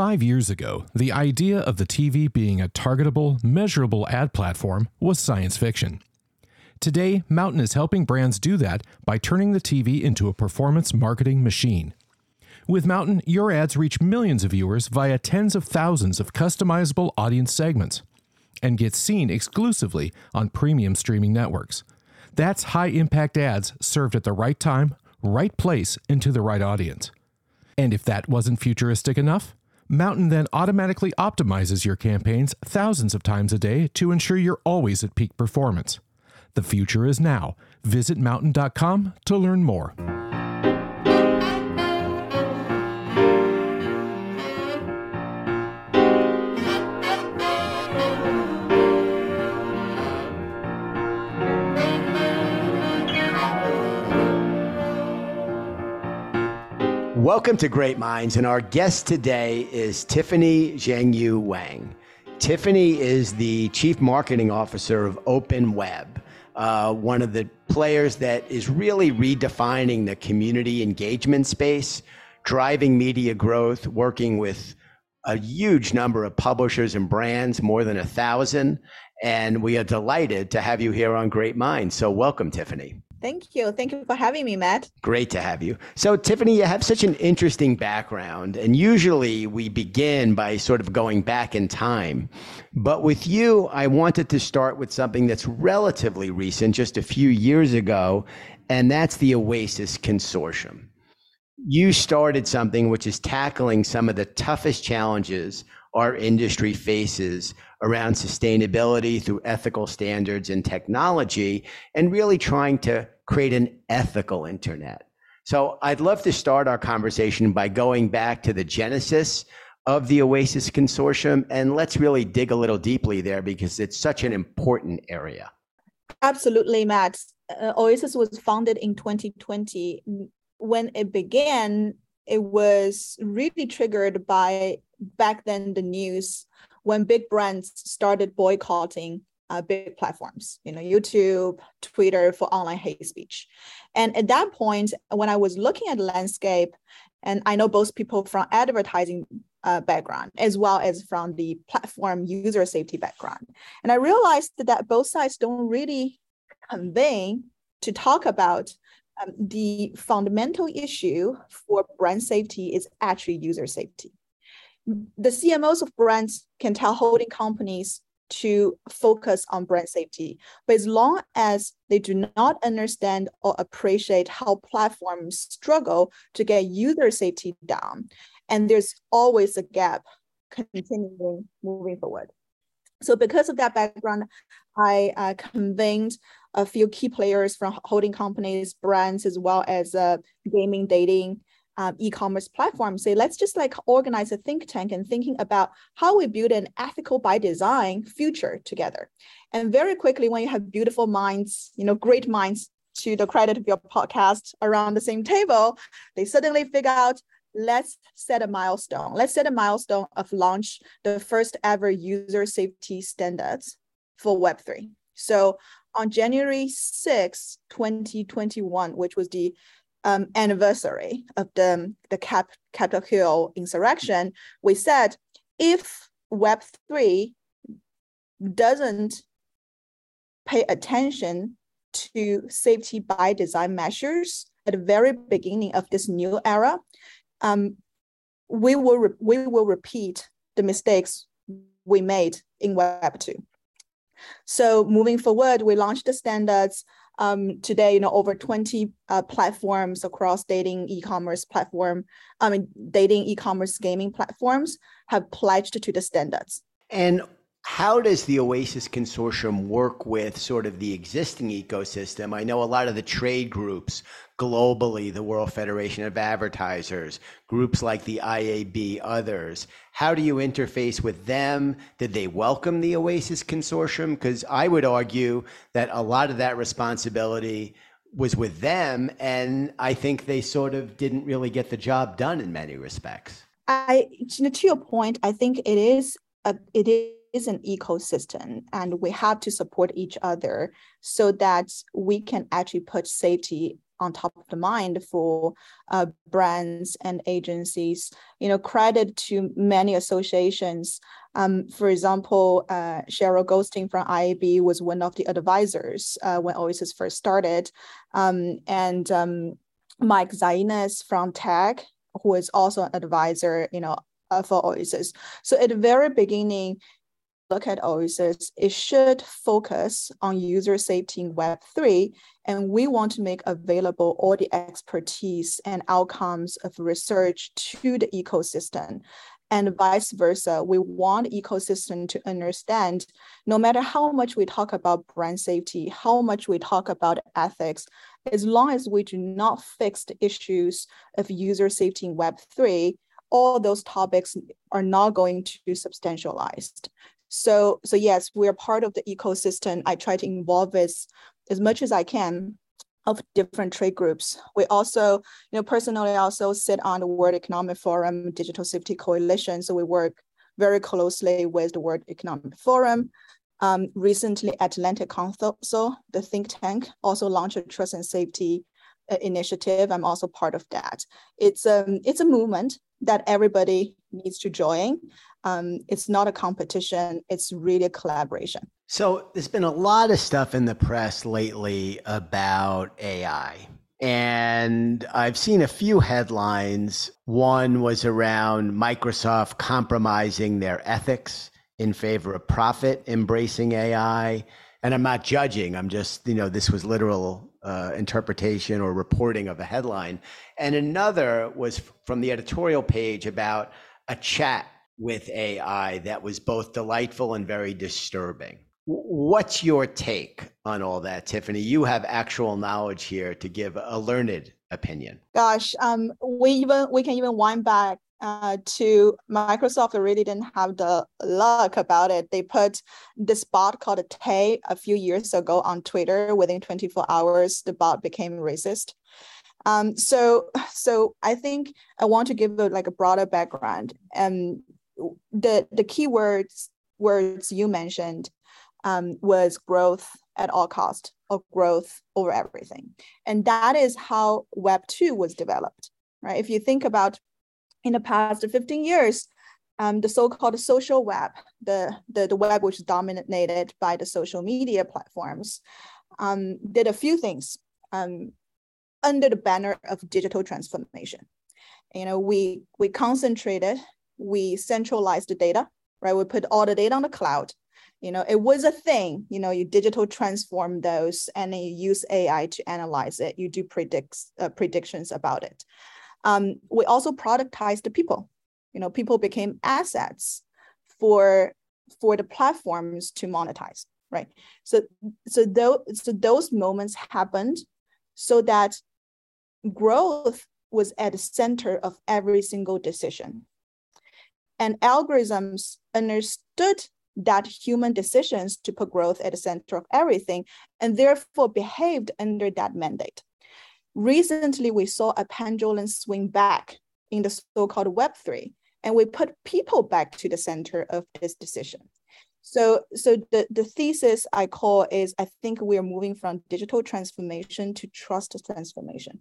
Five years ago, the idea of the TV being a targetable, measurable ad platform was science fiction. Today, Mountain is helping brands do that by turning the TV into a performance marketing machine. With Mountain, your ads reach millions of viewers via tens of thousands of customizable audience segments and get seen exclusively on premium streaming networks. That's high impact ads served at the right time, right place, and to the right audience. And if that wasn't futuristic enough, Mountain then automatically optimizes your campaigns thousands of times a day to ensure you're always at peak performance. The future is now. Visit mountain.com to learn more. Welcome to Great Minds, and our guest today is Tiffany Xingyu Wang. Tiffany is the Chief Marketing Officer of OpenWeb, uh, one of the players that is really redefining the community engagement space, driving media growth, working with a huge number of publishers and brands, more than a thousand. And we are delighted to have you here on Great Minds. So, welcome, Tiffany. Thank you. Thank you for having me, Matt. Great to have you. So, Tiffany, you have such an interesting background, and usually we begin by sort of going back in time. But with you, I wanted to start with something that's relatively recent, just a few years ago, and that's the Oasis Consortium. You started something which is tackling some of the toughest challenges our industry faces around sustainability through ethical standards and technology, and really trying to create an ethical internet. So I'd love to start our conversation by going back to the genesis of the Oasis Consortium, and let's really dig a little deeply there because it's such an important area. Absolutely, Matt. Uh, Oasis was founded in 2020. When it began, it was really triggered by back then the news when big brands started boycotting uh, big platforms, you know, YouTube, Twitter for online hate speech. And at that point, when I was looking at the landscape, and I know both people from advertising uh, background as well as from the platform user safety background, and I realized that both sides don't really convey to talk about um, the fundamental issue for brand safety is actually user safety the CMOs of brands can tell holding companies to focus on brand safety. But as long as they do not understand or appreciate how platforms struggle to get user safety down, and there's always a gap continuing moving forward. So because of that background, I uh, convened a few key players from holding companies, brands, as well as uh, gaming, dating, um, e-commerce platform. Say let's just like organize a think tank and thinking about how we build an ethical by design future together. And very quickly when you have beautiful minds you know great minds to the credit of your podcast around the same table they suddenly figure out let's set a milestone. Let's set a milestone of launch the first ever user safety standards for web3 so on january 6 2021 which was the um, anniversary of the, the Cap, Capitol Hill insurrection, we said if Web3 doesn't pay attention to safety by design measures at the very beginning of this new era, um, we, will we will repeat the mistakes we made in Web 2. So moving forward, we launched the standards um, today, you know, over 20 uh, platforms across dating e-commerce platform, I mean, dating e-commerce gaming platforms have pledged to the standards. And how does the Oasis Consortium work with sort of the existing ecosystem? I know a lot of the trade groups globally, the World Federation of Advertisers, groups like the IAB, others. How do you interface with them? Did they welcome the Oasis Consortium? Because I would argue that a lot of that responsibility was with them, and I think they sort of didn't really get the job done in many respects. I, to your point, I think it is a, it is is an ecosystem and we have to support each other so that we can actually put safety on top of the mind for uh, brands and agencies. You know, credit to many associations. Um, for example, uh, Cheryl Goldstein from IAB was one of the advisors uh, when Oasis first started, um, and um, Mike Zaneis from Tag, who is also an advisor. You know, uh, for Oasis. So at the very beginning, look at Oasis, it should focus on user safety in Web3. And we want to make available all the expertise and outcomes of research to the ecosystem. And vice versa, we want ecosystem to understand no matter how much we talk about brand safety, how much we talk about ethics, as long as we do not fix the issues of user safety in Web3, all those topics are not going to be substantialized. So, so yes, we're part of the ecosystem. I try to involve as, as much as I can of different trade groups. We also, you know, personally also sit on the World Economic Forum Digital Safety Coalition. So we work very closely with the World Economic Forum. Um, recently, Atlantic Council, the think tank, also launched a trust and safety initiative. I'm also part of that. It's um, it's a movement that everybody needs to join. Um, it's not a competition, it's really a collaboration. So, there's been a lot of stuff in the press lately about AI. And I've seen a few headlines. One was around Microsoft compromising their ethics in favor of profit, embracing AI. And I'm not judging, I'm just, you know, this was literal uh, interpretation or reporting of a headline. And another was from the editorial page about a chat with AI that was both delightful and very disturbing. What's your take on all that, Tiffany? You have actual knowledge here to give a learned opinion. Gosh, um, we even we can even wind back uh, to Microsoft really didn't have the luck about it. They put this bot called Tay a few years ago on Twitter. Within 24 hours, the bot became racist. Um, so, so I think I want to give a, like a broader background. And um, the the keywords words you mentioned um, was growth at all cost or growth over everything, and that is how Web two was developed. Right? If you think about in the past 15 years, um, the so-called social web, the, the, the web which is dominated by the social media platforms, um, did a few things um, under the banner of digital transformation. You know, we, we concentrated, we centralized the data, right? We put all the data on the cloud. You know, it was a thing, you know, you digital transform those and then you use AI to analyze it. You do predicts, uh, predictions about it. Um, we also productized the people. You know, people became assets for for the platforms to monetize, right? So so those so those moments happened so that growth was at the center of every single decision. And algorithms understood that human decisions to put growth at the center of everything and therefore behaved under that mandate. Recently, we saw a pendulum swing back in the so-called Web3, and we put people back to the center of this decision. So, so the, the thesis I call is I think we are moving from digital transformation to trust transformation.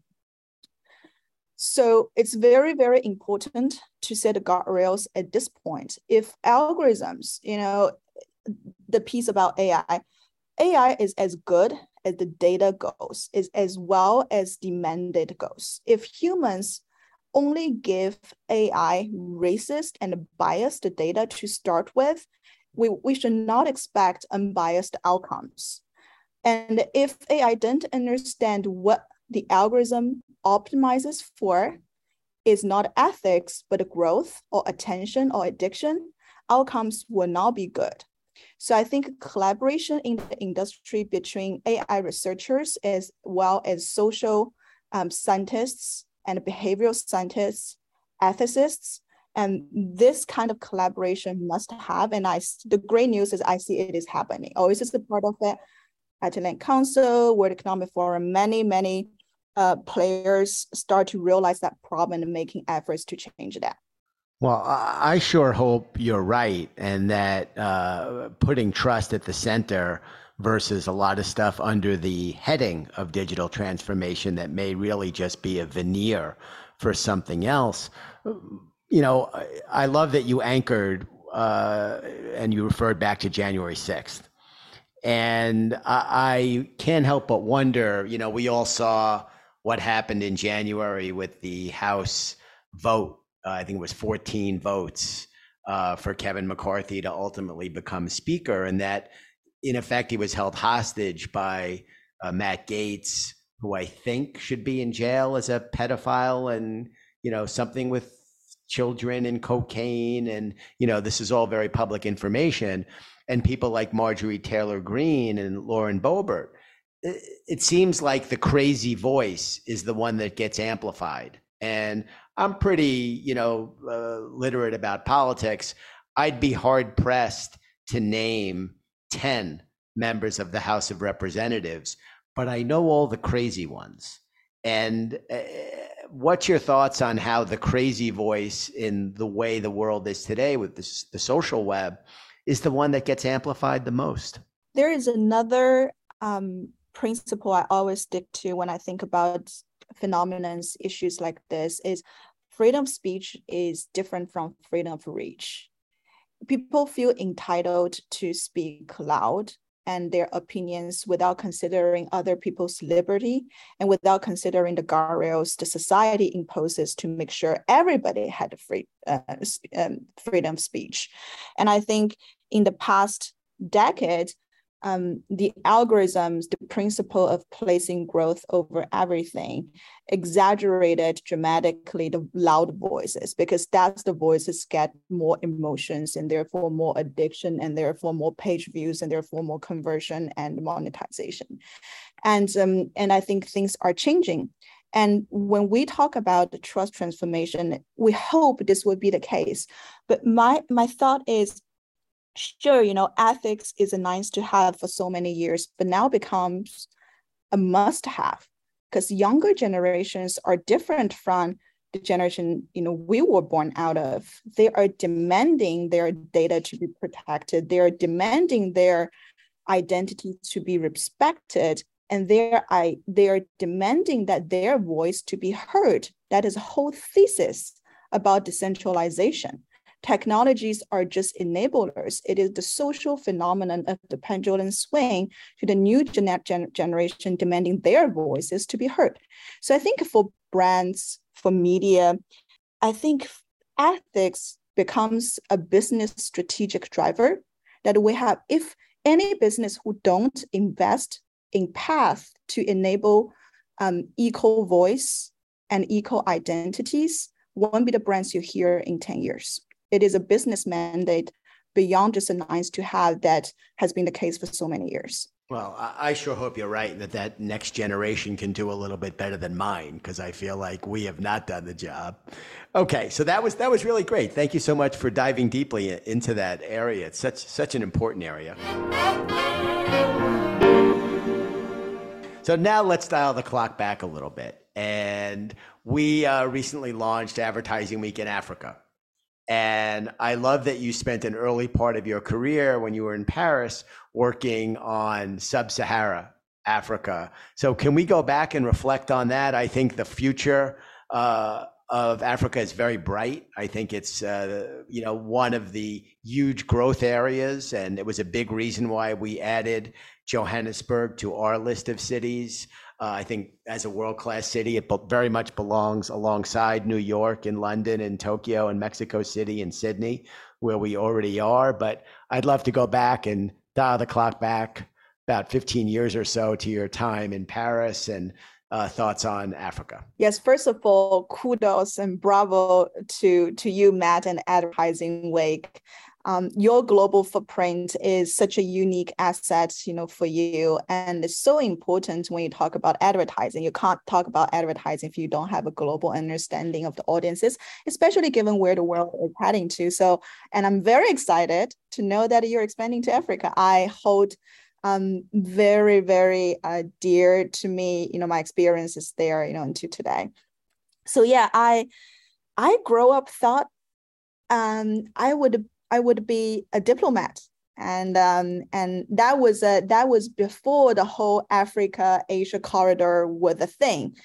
So it's very, very important to set the guardrails at this point. If algorithms, you know, the piece about AI, AI is as good as the data goes, is as well as demanded goes. If humans only give AI racist and biased data to start with, we, we should not expect unbiased outcomes. And if AI didn't understand what the algorithm optimizes for is not ethics, but growth or attention or addiction, outcomes will not be good. So I think collaboration in the industry between AI researchers as well as social um, scientists and behavioral scientists, ethicists, and this kind of collaboration must have. And I, the great news is I see it is happening. Oasis is a part of it. Atlantic Council, World Economic Forum, many, many uh, players start to realize that problem and making efforts to change that. Well, I sure hope you're right and that uh, putting trust at the center versus a lot of stuff under the heading of digital transformation that may really just be a veneer for something else. You know, I love that you anchored uh, and you referred back to January 6th. And I, I can't help but wonder, you know, we all saw what happened in January with the House vote. Uh, I think it was 14 votes uh, for Kevin McCarthy to ultimately become Speaker, and that in effect he was held hostage by uh, Matt Gaetz, who I think should be in jail as a pedophile and you know something with children and cocaine, and you know this is all very public information. And people like Marjorie Taylor Greene and Lauren Boebert, it seems like the crazy voice is the one that gets amplified. And I'm pretty, you know, uh, literate about politics. I'd be hard pressed to name 10 members of the House of Representatives, but I know all the crazy ones. And uh, what's your thoughts on how the crazy voice in the way the world is today with this, the social web is the one that gets amplified the most? There is another um, principle I always stick to when I think about phenomenons issues like this is freedom of speech is different from freedom of reach. People feel entitled to speak loud and their opinions without considering other people's liberty and without considering the guardrails the society imposes to make sure everybody had free uh, um, freedom of speech. And I think in the past decade, um, the algorithms, the principle of placing growth over everything, exaggerated dramatically the loud voices because that's the voices get more emotions and therefore more addiction and therefore more page views and therefore more conversion and monetization. And um, and I think things are changing. And when we talk about the trust transformation, we hope this would be the case. But my my thought is sure, you know, ethics is a nice to have for so many years, but now becomes a must have because younger generations are different from the generation you know we were born out of. They are demanding their data to be protected. They are demanding their identity to be respected. And they're I, they are demanding that their voice to be heard. That is a whole thesis about decentralization technologies are just enablers. It is the social phenomenon of the pendulum swing to the new gen- generation demanding their voices to be heard. So I think for brands, for media, I think ethics becomes a business strategic driver that we have. If any business who don't invest in path to enable um, eco voice and equal identities won't be the brands you hear in 10 years it is a business mandate beyond just a nice to have that has been the case for so many years. Well, I sure hope you're right that that next generation can do a little bit better than mine because I feel like we have not done the job. Okay, so that was that was really great. Thank you so much for diving deeply into that area. It's such such an important area. So now let's dial the clock back a little bit, and we uh, recently launched Advertising Week in Africa. And I love that you spent an early part of your career when you were in Paris working on sub Sahara Africa. So, can we go back and reflect on that? I think the future uh, of Africa is very bright. I think it's uh, you know one of the huge growth areas, and it was a big reason why we added Johannesburg to our list of cities. Uh, I think as a world class city, it very much belongs alongside New York and London and Tokyo and Mexico City and Sydney, where we already are. But I'd love to go back and dial the clock back about 15 years or so to your time in Paris and uh, thoughts on Africa. Yes, first of all, kudos and bravo to to you, Matt, and Advertising Week um, your global footprint is such a unique asset you know for you and it's so important when you talk about advertising. You can't talk about advertising if you don't have a global understanding of the audiences especially given where the world is heading to. So and i'm very excited to know that you're expanding to africa. I hold um, very very uh, dear to me you know my experiences there you know into today. So yeah i i grow up thought um, i would I would be a diplomat. And um, and that was a, that was before the whole Africa Asia corridor was a thing,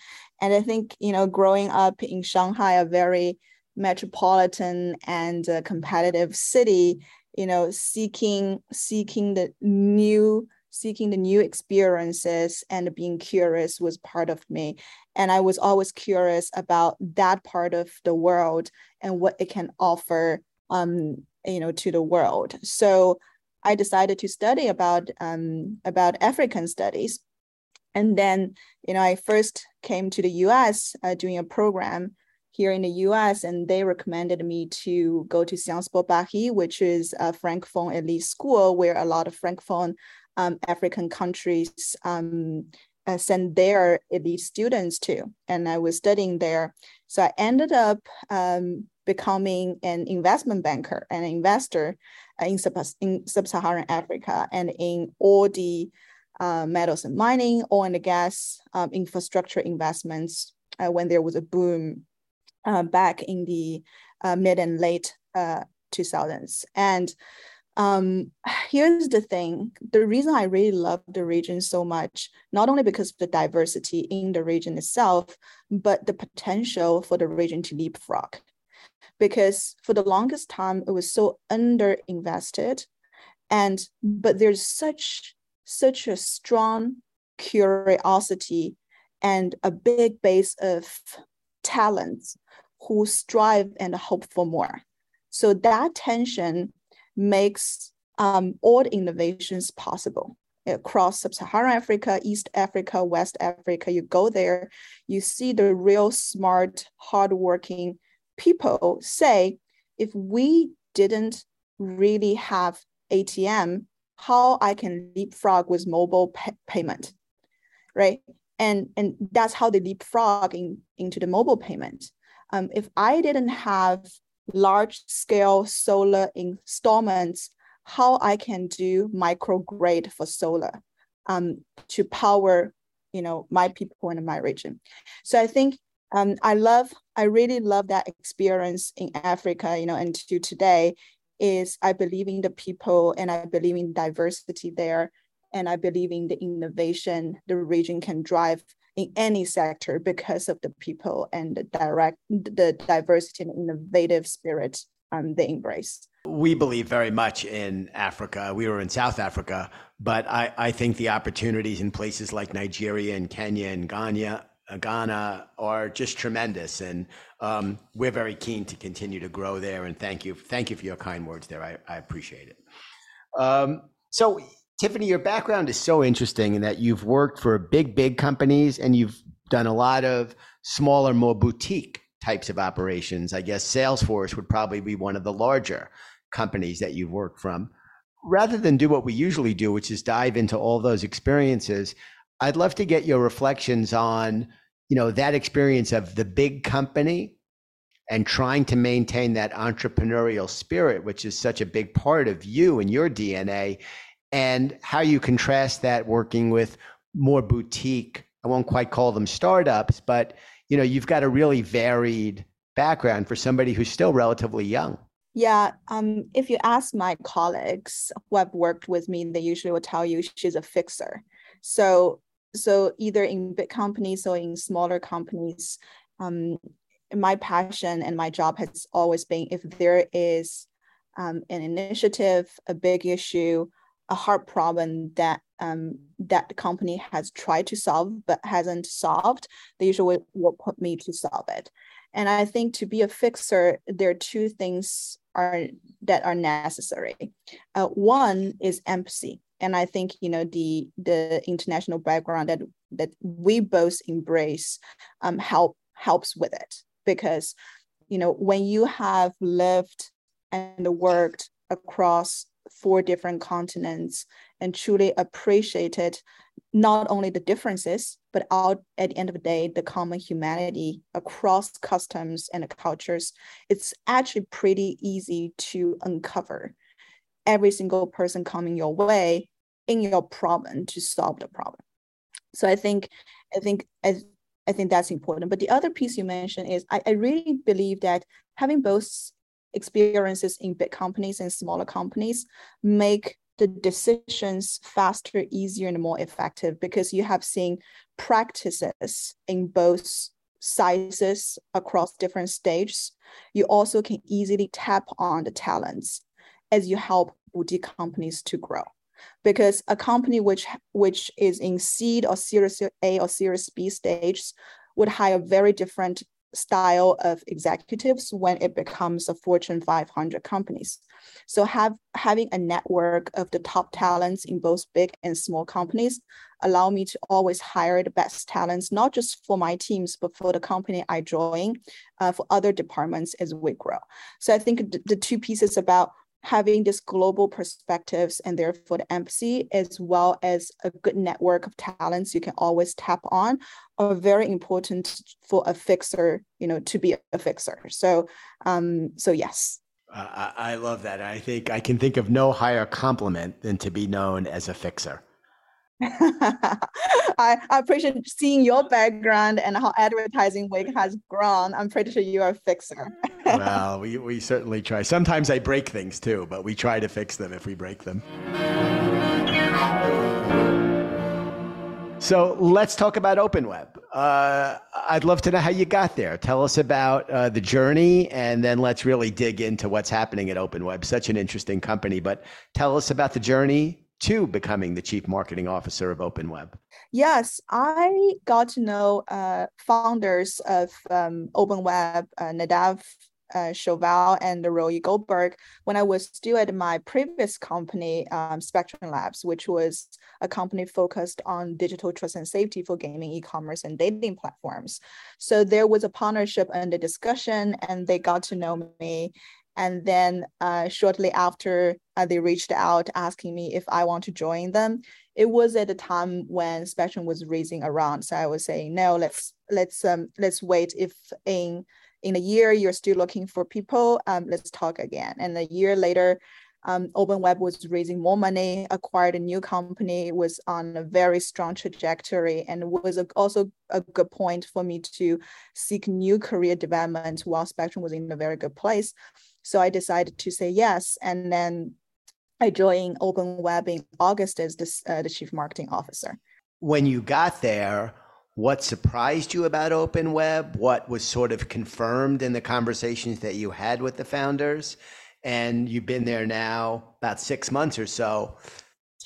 and I think you know growing up in Shanghai, a very metropolitan and uh, competitive city, you know, seeking seeking the new seeking the new experiences and being curious was part of me. And i was always curious about that part of the world and what it can offer um, you know to the world so i decided to study about um, about african studies and then you know i first came to the us uh, doing a program here in the US, and they recommended me to go to Sciences Po Paris, which is a Francophone elite school where a lot of Francophone um, African countries um, uh, send their elite students to. And I was studying there. So I ended up um, becoming an investment banker, an investor uh, in, in sub-Saharan Africa and in all the uh, metals and mining, oil and gas, um, infrastructure investments uh, when there was a boom uh, back in the uh, mid and late 2000s. And um, here's the thing the reason I really love the region so much, not only because of the diversity in the region itself, but the potential for the region to leapfrog. Because for the longest time, it was so underinvested. And but there's such such a strong curiosity and a big base of talents who strive and hope for more. So that tension makes um, all innovations possible across sub-Saharan Africa, East Africa, West Africa. You go there, you see the real smart, hardworking people say, if we didn't really have ATM, how I can leapfrog with mobile pay- payment, right? And and that's how they leapfrog in, into the mobile payment. Um, if I didn't have large scale solar installments, how I can do microgrid for solar um, to power, you know, my people in my region. So I think um, I love, I really love that experience in Africa, you know, and to today is I believe in the people and I believe in diversity there. And I believe in the innovation the region can drive in any sector because of the people and the direct the diversity and innovative spirit um, they embrace. We believe very much in Africa. We were in South Africa, but I, I think the opportunities in places like Nigeria and Kenya and Ghana, Ghana are just tremendous, and um, we're very keen to continue to grow there. And thank you, thank you for your kind words there. I, I appreciate it. Um, so Tiffany, your background is so interesting in that you've worked for big, big companies and you've done a lot of smaller, more boutique types of operations. I guess Salesforce would probably be one of the larger companies that you've worked from. Rather than do what we usually do, which is dive into all those experiences, I'd love to get your reflections on, you know, that experience of the big company and trying to maintain that entrepreneurial spirit, which is such a big part of you and your DNA, and how you contrast that working with more boutique. I won't quite call them startups but you know you've got a really varied background for somebody who's still relatively young. Yeah um, if you ask my colleagues who have worked with me they usually will tell you she's a fixer. So so either in big companies or in smaller companies um, my passion and my job has always been if there is um, an initiative a big issue a hard problem that um, that the company has tried to solve but hasn't solved, they usually will put me to solve it. And I think to be a fixer, there are two things are that are necessary. Uh, one is empathy, and I think you know the the international background that that we both embrace um, help helps with it. Because you know when you have lived and worked across four different continents and truly appreciated not only the differences, but out at the end of the day, the common humanity across customs and cultures, it's actually pretty easy to uncover every single person coming your way in your problem to solve the problem. So I think, I think, I, I think that's important. But the other piece you mentioned is I, I really believe that having both experiences in big companies and smaller companies make the decisions faster, easier, and more effective because you have seen practices in both sizes across different stages. You also can easily tap on the talents as you help boutique companies to grow. Because a company which which is in seed or Series A or Series B stages would hire very different style of executives when it becomes a Fortune 500 companies. So have having a network of the top talents in both big and small companies allow me to always hire the best talents, not just for my teams, but for the company I join, uh, for other departments as we grow. So I think the, the two pieces about having this global perspectives and therefore the empathy as well as a good network of talents you can always tap on are very important for a fixer you know to be a fixer so um so yes uh, I love that. I think I can think of no higher compliment than to be known as a fixer. I, I appreciate seeing your background and how advertising week has grown. I'm pretty sure you're a fixer. well, we, we certainly try. Sometimes I break things too, but we try to fix them if we break them. So let's talk about Open Web. Uh, I'd love to know how you got there. Tell us about uh, the journey, and then let's really dig into what's happening at Open Web. Such an interesting company, but tell us about the journey to becoming the chief marketing officer of Open Web. Yes, I got to know uh, founders of um, Open Web, uh, Nadav uh, Shoval and Roy Goldberg when I was still at my previous company, um, Spectrum Labs, which was a company focused on digital trust and safety for gaming, e-commerce, and dating platforms. So there was a partnership and a discussion, and they got to know me. And then uh, shortly after, uh, they reached out asking me if I want to join them. It was at a time when Spectrum was raising around, so I was saying no. Let's let's um, let's wait. If in in a year you're still looking for people, um, let's talk again. And a year later, um, Open Web was raising more money, acquired a new company, was on a very strong trajectory, and was a, also a good point for me to seek new career development while Spectrum was in a very good place. So I decided to say yes. And then I joined Open Web in August as the, uh, the chief marketing officer. When you got there, what surprised you about Open Web? What was sort of confirmed in the conversations that you had with the founders? And you've been there now about six months or so.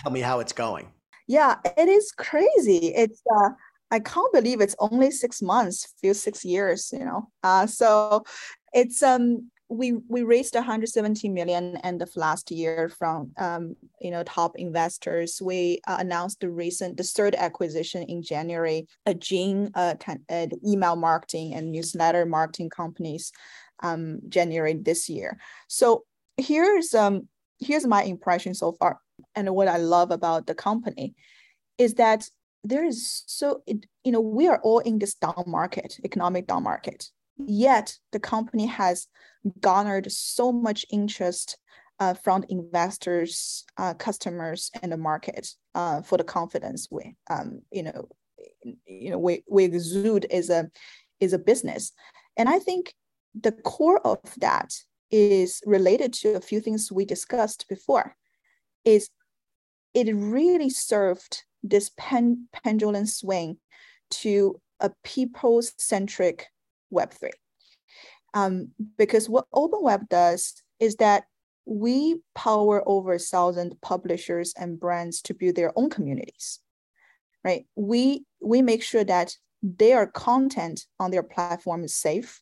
Tell me how it's going. Yeah, it is crazy. It's uh, I can't believe it's only six months, feels six years, you know. Uh, so it's um we we raised 170 million end of last year from um, you know top investors. We uh, announced the recent the third acquisition in January, a Jeeng uh, uh, email marketing and newsletter marketing companies um, January this year. So here's um here's my impression so far, and what I love about the company is that there is so it, you know we are all in this down market, economic down market Yet the company has garnered so much interest uh, from investors, uh, customers, and the market uh, for the confidence we, um, you know, you know, we, we exude as a is a business, and I think the core of that is related to a few things we discussed before. Is it really served this pen, pendulum swing to a people centric Web3. Um, because what Open Web does is that we power over a thousand publishers and brands to build their own communities, right? We, we make sure that their content on their platform is safe.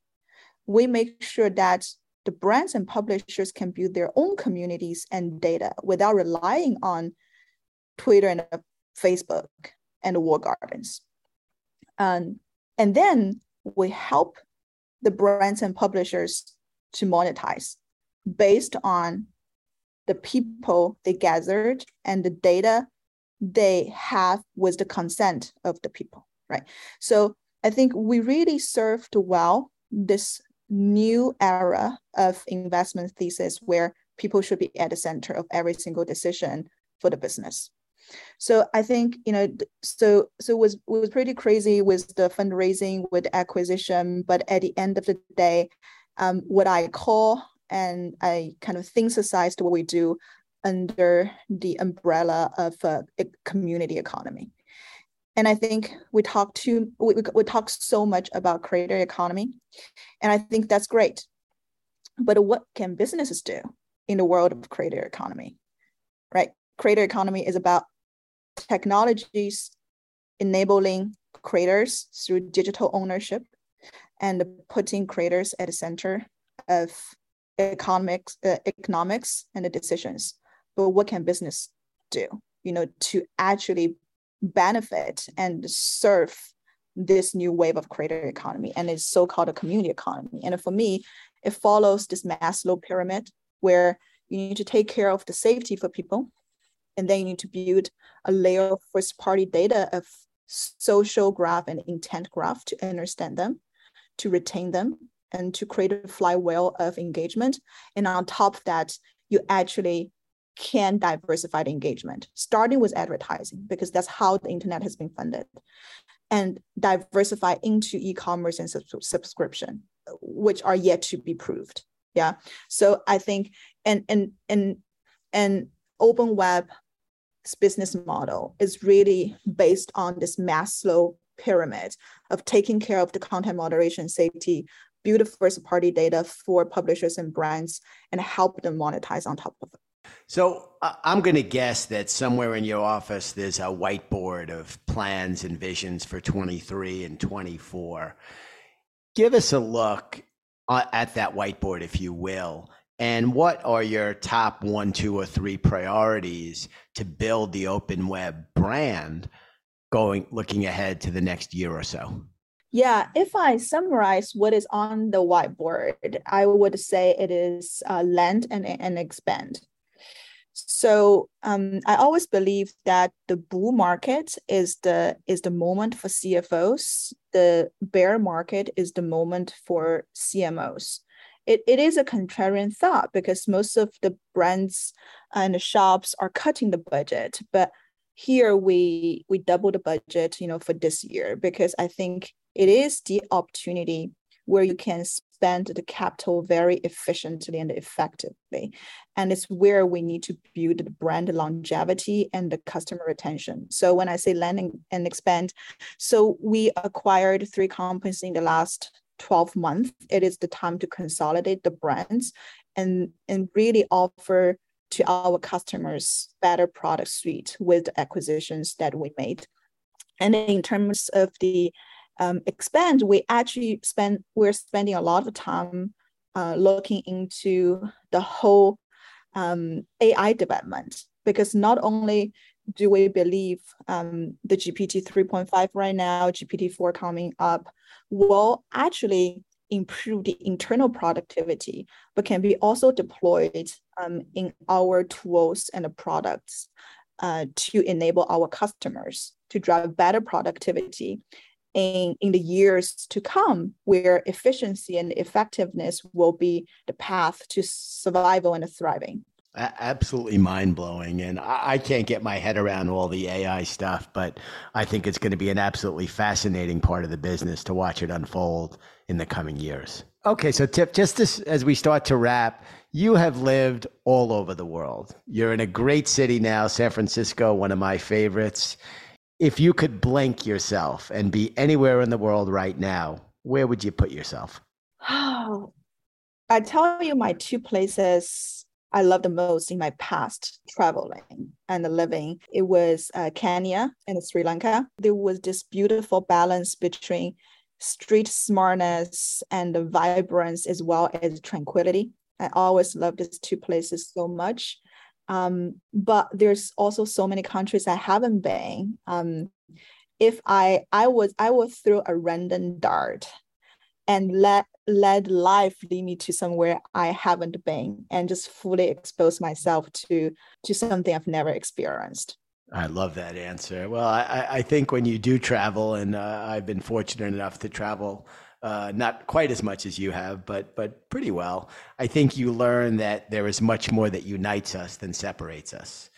We make sure that the brands and publishers can build their own communities and data without relying on Twitter and Facebook and the walled gardens. Um, and then we help the brands and publishers to monetize based on the people they gathered and the data they have with the consent of the people, right? So I think we really served well this new era of investment thesis where people should be at the center of every single decision for the business. So I think you know, so so was was pretty crazy with the fundraising, with acquisition, but at the end of the day, um, what I call and I kind of synthesized what we do under the umbrella of a, a community economy. And I think we talk too we, we talk so much about creator economy, and I think that's great. But what can businesses do in the world of creator economy? Right, creator economy is about technologies enabling creators through digital ownership and putting creators at the center of economics, uh, economics and the decisions. But what can business do, you know, to actually benefit and serve this new wave of creator economy and it's so-called a community economy. And for me, it follows this Maslow pyramid where you need to take care of the safety for people, and then you need to build a layer of first-party data of social graph and intent graph to understand them, to retain them, and to create a flywheel of engagement. And on top of that, you actually can diversify the engagement, starting with advertising, because that's how the internet has been funded, and diversify into e-commerce and sub- subscription, which are yet to be proved. Yeah. So I think and and and and open web business model is really based on this Maslow pyramid of taking care of the content moderation safety, build first party data for publishers and brands, and help them monetize on top of it. So I'm going to guess that somewhere in your office there's a whiteboard of plans and visions for 23 and 24. Give us a look uh, at that whiteboard, if you will. And what are your top one, two, or three priorities to build the open web brand going looking ahead to the next year or so? Yeah, if I summarize what is on the whiteboard, I would say it is uh, land and, and expand. So um, I always believe that the bull market is the is the moment for CFOs. The bear market is the moment for CMOs. It, it is a contrarian thought because most of the brands and the shops are cutting the budget, but here we we double the budget, you know, for this year because I think it is the opportunity where you can spend the capital very efficiently and effectively. And it's where we need to build the brand longevity and the customer retention. So when I say land and expand, so we acquired three companies in the last 12 months. It is the time to consolidate the brands and, and really offer to our customers better product suite with the acquisitions that we made. And in terms of the um, expand, we actually spend we're spending a lot of time uh, looking into the whole um, AI development because not only do we believe um, the GPT 3.5 right now, GPT 4 coming up, will actually improve the internal productivity, but can be also deployed um, in our tools and products uh, to enable our customers to drive better productivity in, in the years to come, where efficiency and effectiveness will be the path to survival and thriving. Absolutely mind blowing. And I can't get my head around all the AI stuff, but I think it's going to be an absolutely fascinating part of the business to watch it unfold in the coming years. Okay, so Tip, just this, as we start to wrap, you have lived all over the world. You're in a great city now, San Francisco, one of my favorites if you could blink yourself and be anywhere in the world right now, where would you put yourself? Oh, I tell you my two places I love the most in my past traveling and living. It was uh, Kenya and Sri Lanka. There was this beautiful balance between street smartness and the vibrance as well as tranquility. I always loved these two places so much. Um, but there's also so many countries I haven't been. Um, if I I was I would throw a random dart and let let life lead me to somewhere I haven't been and just fully expose myself to to something I've never experienced. I love that answer. Well, I, I think when you do travel, and uh, I've been fortunate enough to travel uh, not quite as much as you have, but but pretty well. I think you learn that there is much more that unites us than separates us,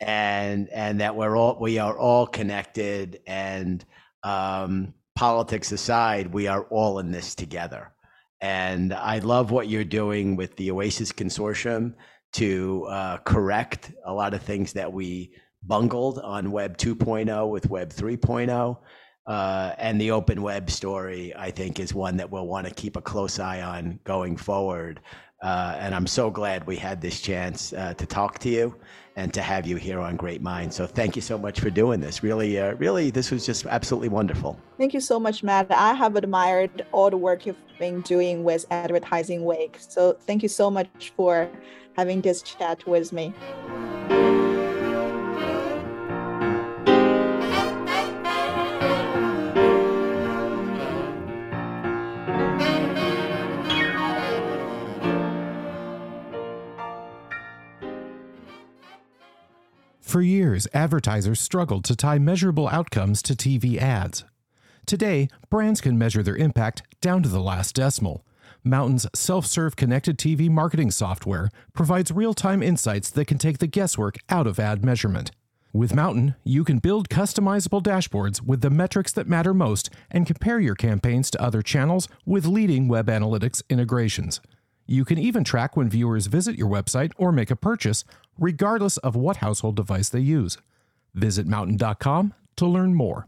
and and that we're all we are all connected. And um, politics aside, we are all in this together. And I love what you're doing with the Oasis Consortium to uh, correct a lot of things that we bungled on Web 2.0 with Web 3.0. Uh, and the open web story, I think, is one that we'll want to keep a close eye on going forward. Uh, and I'm so glad we had this chance uh, to talk to you and to have you here on Great Minds. So thank you so much for doing this. Really, uh, really, this was just absolutely wonderful. Thank you so much, Matt. I have admired all the work you've been doing with Advertising Week. So thank you so much for having this chat with me. For years, advertisers struggled to tie measurable outcomes to TV ads. Today, brands can measure their impact down to the last decimal. Mountain's self serve connected TV marketing software provides real time insights that can take the guesswork out of ad measurement. With Mountain, you can build customizable dashboards with the metrics that matter most and compare your campaigns to other channels with leading web analytics integrations. You can even track when viewers visit your website or make a purchase, regardless of what household device they use. Visit mountain.com to learn more.